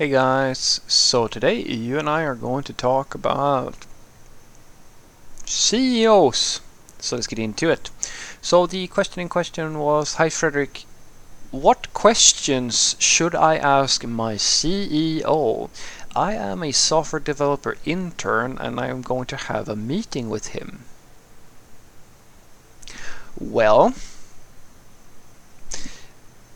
Hey guys, so today you and I are going to talk about CEOs. So let's get into it. So the question in question was, Hi Frederick, what questions should I ask my CEO? I am a software developer intern and I am going to have a meeting with him. Well,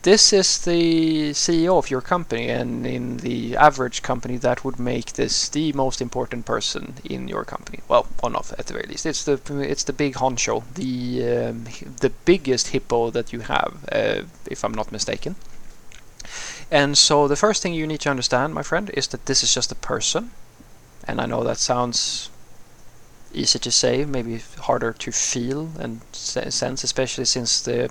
this is the CEO of your company, and in the average company, that would make this the most important person in your company. Well, one of at the very least. It's the it's the big honcho, the um, the biggest hippo that you have, uh, if I'm not mistaken. And so the first thing you need to understand, my friend, is that this is just a person. And I know that sounds easy to say, maybe harder to feel and sense, especially since the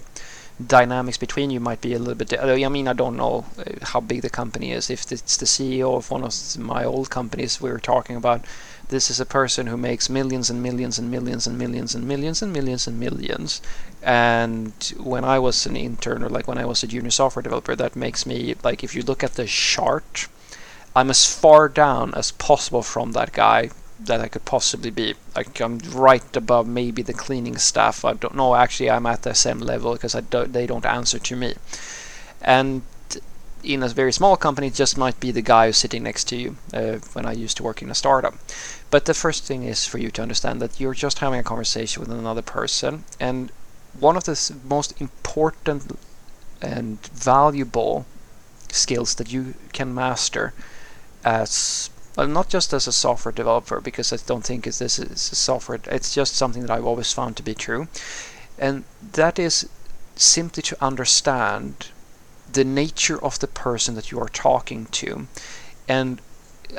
dynamics between you might be a little bit. I mean, I don't know uh, how big the company is. If it's the CEO of one of my old companies we were talking about, this is a person who makes millions and millions and millions and millions and millions and millions and millions. And when I was an intern or like when I was a junior software developer, that makes me like if you look at the chart, I'm as far down as possible from that guy that I could possibly be. Like I'm right above maybe the cleaning staff. I don't know. Actually, I'm at the same level because I don't, they don't answer to me. And in a very small company, it just might be the guy who's sitting next to you uh, when I used to work in a startup. But the first thing is for you to understand that you're just having a conversation with another person. And one of the most important and valuable skills that you can master as well, not just as a software developer, because I don't think it's, this is a software. It's just something that I've always found to be true, and that is simply to understand the nature of the person that you are talking to, and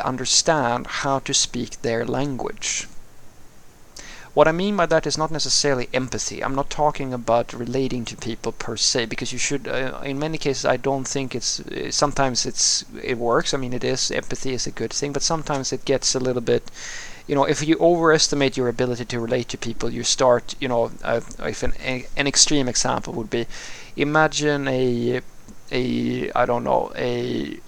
understand how to speak their language. What I mean by that is not necessarily empathy. I'm not talking about relating to people per se, because you should. Uh, in many cases, I don't think it's. Uh, sometimes it's it works. I mean, it is empathy is a good thing, but sometimes it gets a little bit. You know, if you overestimate your ability to relate to people, you start. You know, uh, if an an extreme example would be, imagine a a I don't know a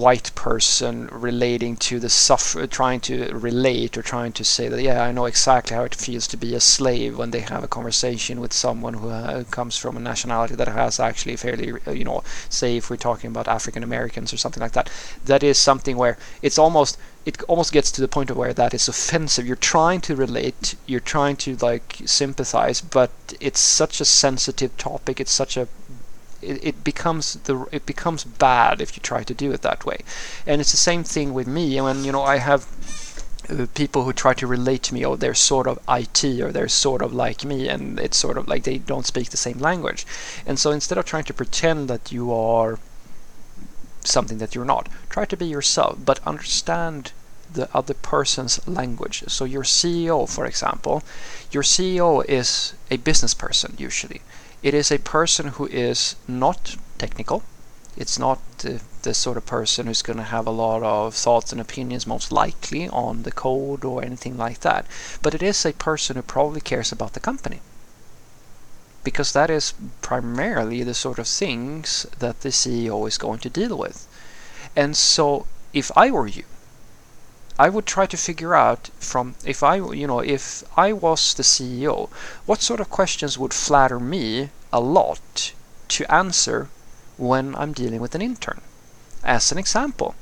white person relating to the suffer trying to relate or trying to say that yeah I know exactly how it feels to be a slave when they have a conversation with someone who uh, comes from a nationality that has actually fairly uh, you know say if we're talking about African Americans or something like that. That is something where it's almost it almost gets to the point of where that is offensive. You're trying to relate you're trying to like sympathize but it's such a sensitive topic it's such a it, it becomes the it becomes bad if you try to do it that way. And it's the same thing with me. When you know I have uh, people who try to relate to me or they're sort of IT or they're sort of like me and it's sort of like they don't speak the same language. And so instead of trying to pretend that you are something that you're not, try to be yourself but understand the other person's language. So your CEO, for example, your CEO is a business person usually. It is a person who is not technical. It's not the, the sort of person who's going to have a lot of thoughts and opinions, most likely, on the code or anything like that. But it is a person who probably cares about the company. Because that is primarily the sort of things that the CEO is going to deal with. And so, if I were you, I would try to figure out from if I you know if I was the CEO, what sort of questions would flatter me a lot to answer when I'm dealing with an intern. As an example,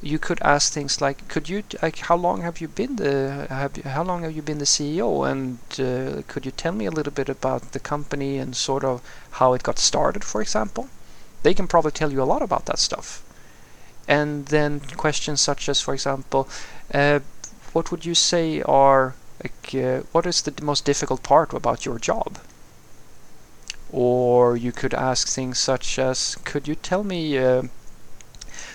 you could ask things like, "Could you like how long have you been the have you, how long have you been the CEO, and uh, could you tell me a little bit about the company and sort of how it got started, for example?" They can probably tell you a lot about that stuff. And then questions such as, for example, uh, what would you say are like uh, what is the most difficult part about your job? Or you could ask things such as, could you tell me uh,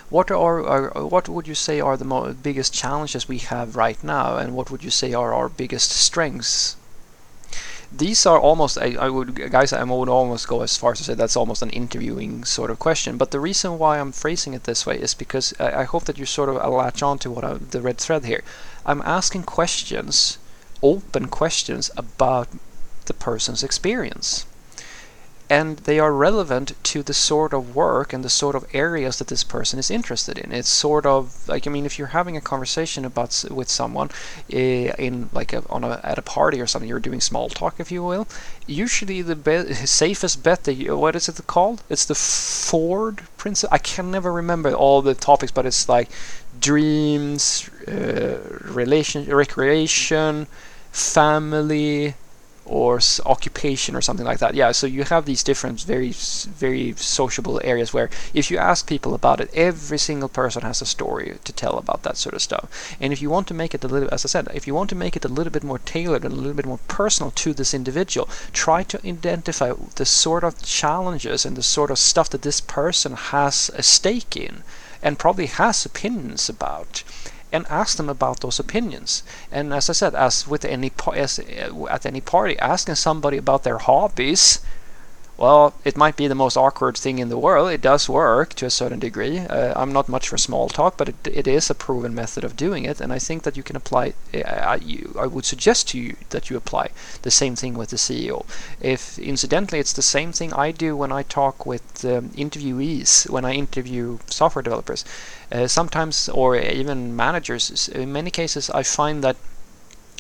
what are, are, what would you say are the biggest challenges we have right now, and what would you say are our biggest strengths? These are almost I, I, would guys I would almost go as far as to say that's almost an interviewing sort of question. But the reason why I'm phrasing it this way is because I, I hope that you sort of latch on to what I, the red thread here. I'm asking questions open questions about the person's experience and they are relevant to the sort of work and the sort of areas that this person is interested in. It's sort of like I mean, if you're having a conversation about with someone uh, in like a, on a at a party or something, you're doing small talk, if you will. Usually, the be- safest bet that you, what is it called? It's the Ford principle. I can never remember all the topics, but it's like dreams, uh, relation, recreation, family or occupation or something like that. Yeah, so you have these different very very sociable areas where if you ask people about it, every single person has a story to tell about that sort of stuff. And if you want to make it a little as I said, if you want to make it a little bit more tailored and a little bit more personal to this individual, try to identify the sort of challenges and the sort of stuff that this person has a stake in and probably has opinions about and ask them about those opinions. And as I said, as with any as, uh, at any party, asking somebody about their hobbies well, it might be the most awkward thing in the world. It does work to a certain degree. Uh, I'm not much for small talk, but it, it is a proven method of doing it, and I think that you can apply. Uh, I, you, I would suggest to you that you apply the same thing with the CEO. If incidentally, it's the same thing I do when I talk with um, interviewees, when I interview software developers, uh, sometimes or even managers. In many cases, I find that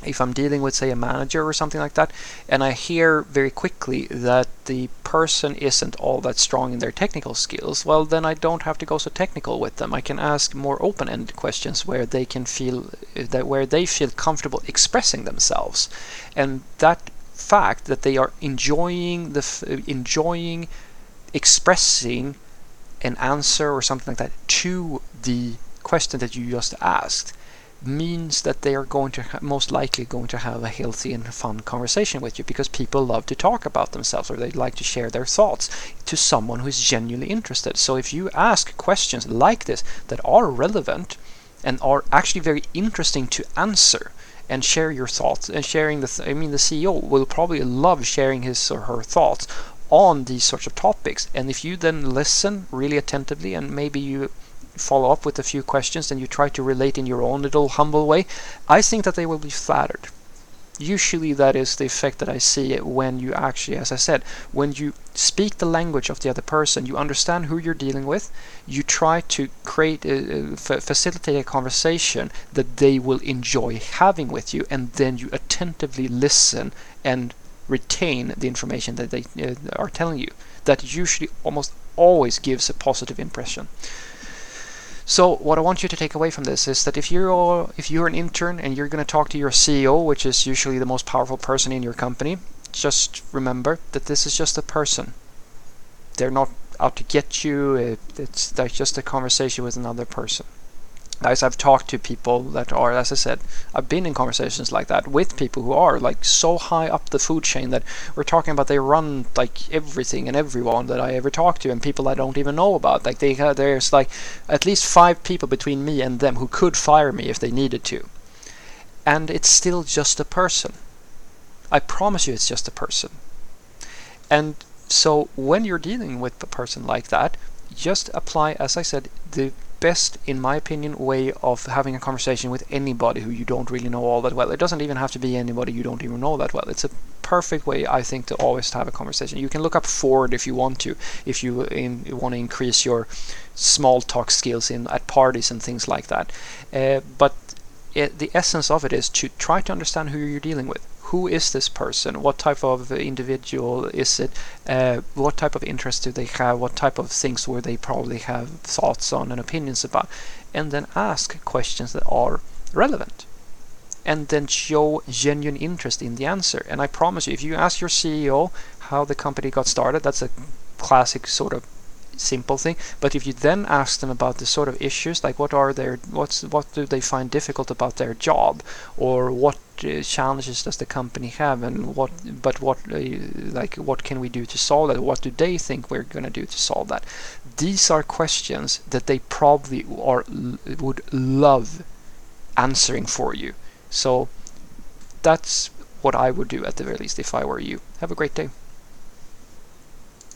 if I'm dealing with, say, a manager or something like that, and I hear very quickly that the person isn't all that strong in their technical skills, well, then I don't have to go so technical with them. I can ask more open-ended questions where they can feel eh, that where they feel comfortable expressing themselves, and that fact that they are enjoying the eh, enjoying expressing an answer or something like that to the question that you just asked means that they are going to most likely going to have a healthy and fun conversation with you because people love to talk about themselves or they like to share their thoughts to someone who is genuinely interested. So if you ask questions like this that are relevant and are actually very interesting to answer and share your thoughts and sharing the th- I mean the CEO will probably love sharing his or her thoughts on these sorts of topics and if you then listen really attentively and maybe you follow up with a few questions and you try to relate in your own little humble way, I think that they will be flattered. Usually, that is the effect that I see when you actually, as I said, when you speak the language of the other person, you understand who you're dealing with, you try to create, a, facilitate a conversation that they will enjoy having with you, and then you attentively listen and retain the information that they uh, are telling you. That usually almost always gives a positive impression. So what I want you to take away from this is that if you're if you're an intern and you're going to talk to your CEO, which is usually the most powerful person in your company, just remember that this is just a person. They're not out to get you. It, it's just a conversation with another person guys I've talked to people that are as I said I've been in conversations like that with people who are like so high up the food chain that we're talking about they run like everything and everyone that I ever talk to and people I don't even know about. Like they there's like at least five people between me and them who could fire me if they needed to. And it's still just a person. I promise you it's just a person. And so when you're dealing with a person like that just apply as I said the best, in my opinion, way of having a conversation with anybody who you don't really know all that well. It doesn't even have to be anybody you don't even know that well. It's a perfect way, I think, to always have a conversation. You can look up Ford if you want to, if you, in, want to increase your small talk skills in at parties and things like that. Uh, but it, the essence of it is to try to understand who you're dealing with who is this person? What type of individual is it? Uh, what type of interests do they have? What type of things will they probably have thoughts on and opinions about? And then ask questions that are relevant. And then show genuine interest in the answer. And I promise you, if you ask your CEO how the company got started, that's a classic sort of simple thing. But if you then ask them about the sort of issues, like what are their, what's, what do they find difficult about their job, or what uh, challenges does the company have, and what, but what, uh, like, what can we do to solve that? What do they think we're going to do to solve that? These are questions that they probably are would love answering for you. So that's what I would do at the very least if I were you. Have a great day.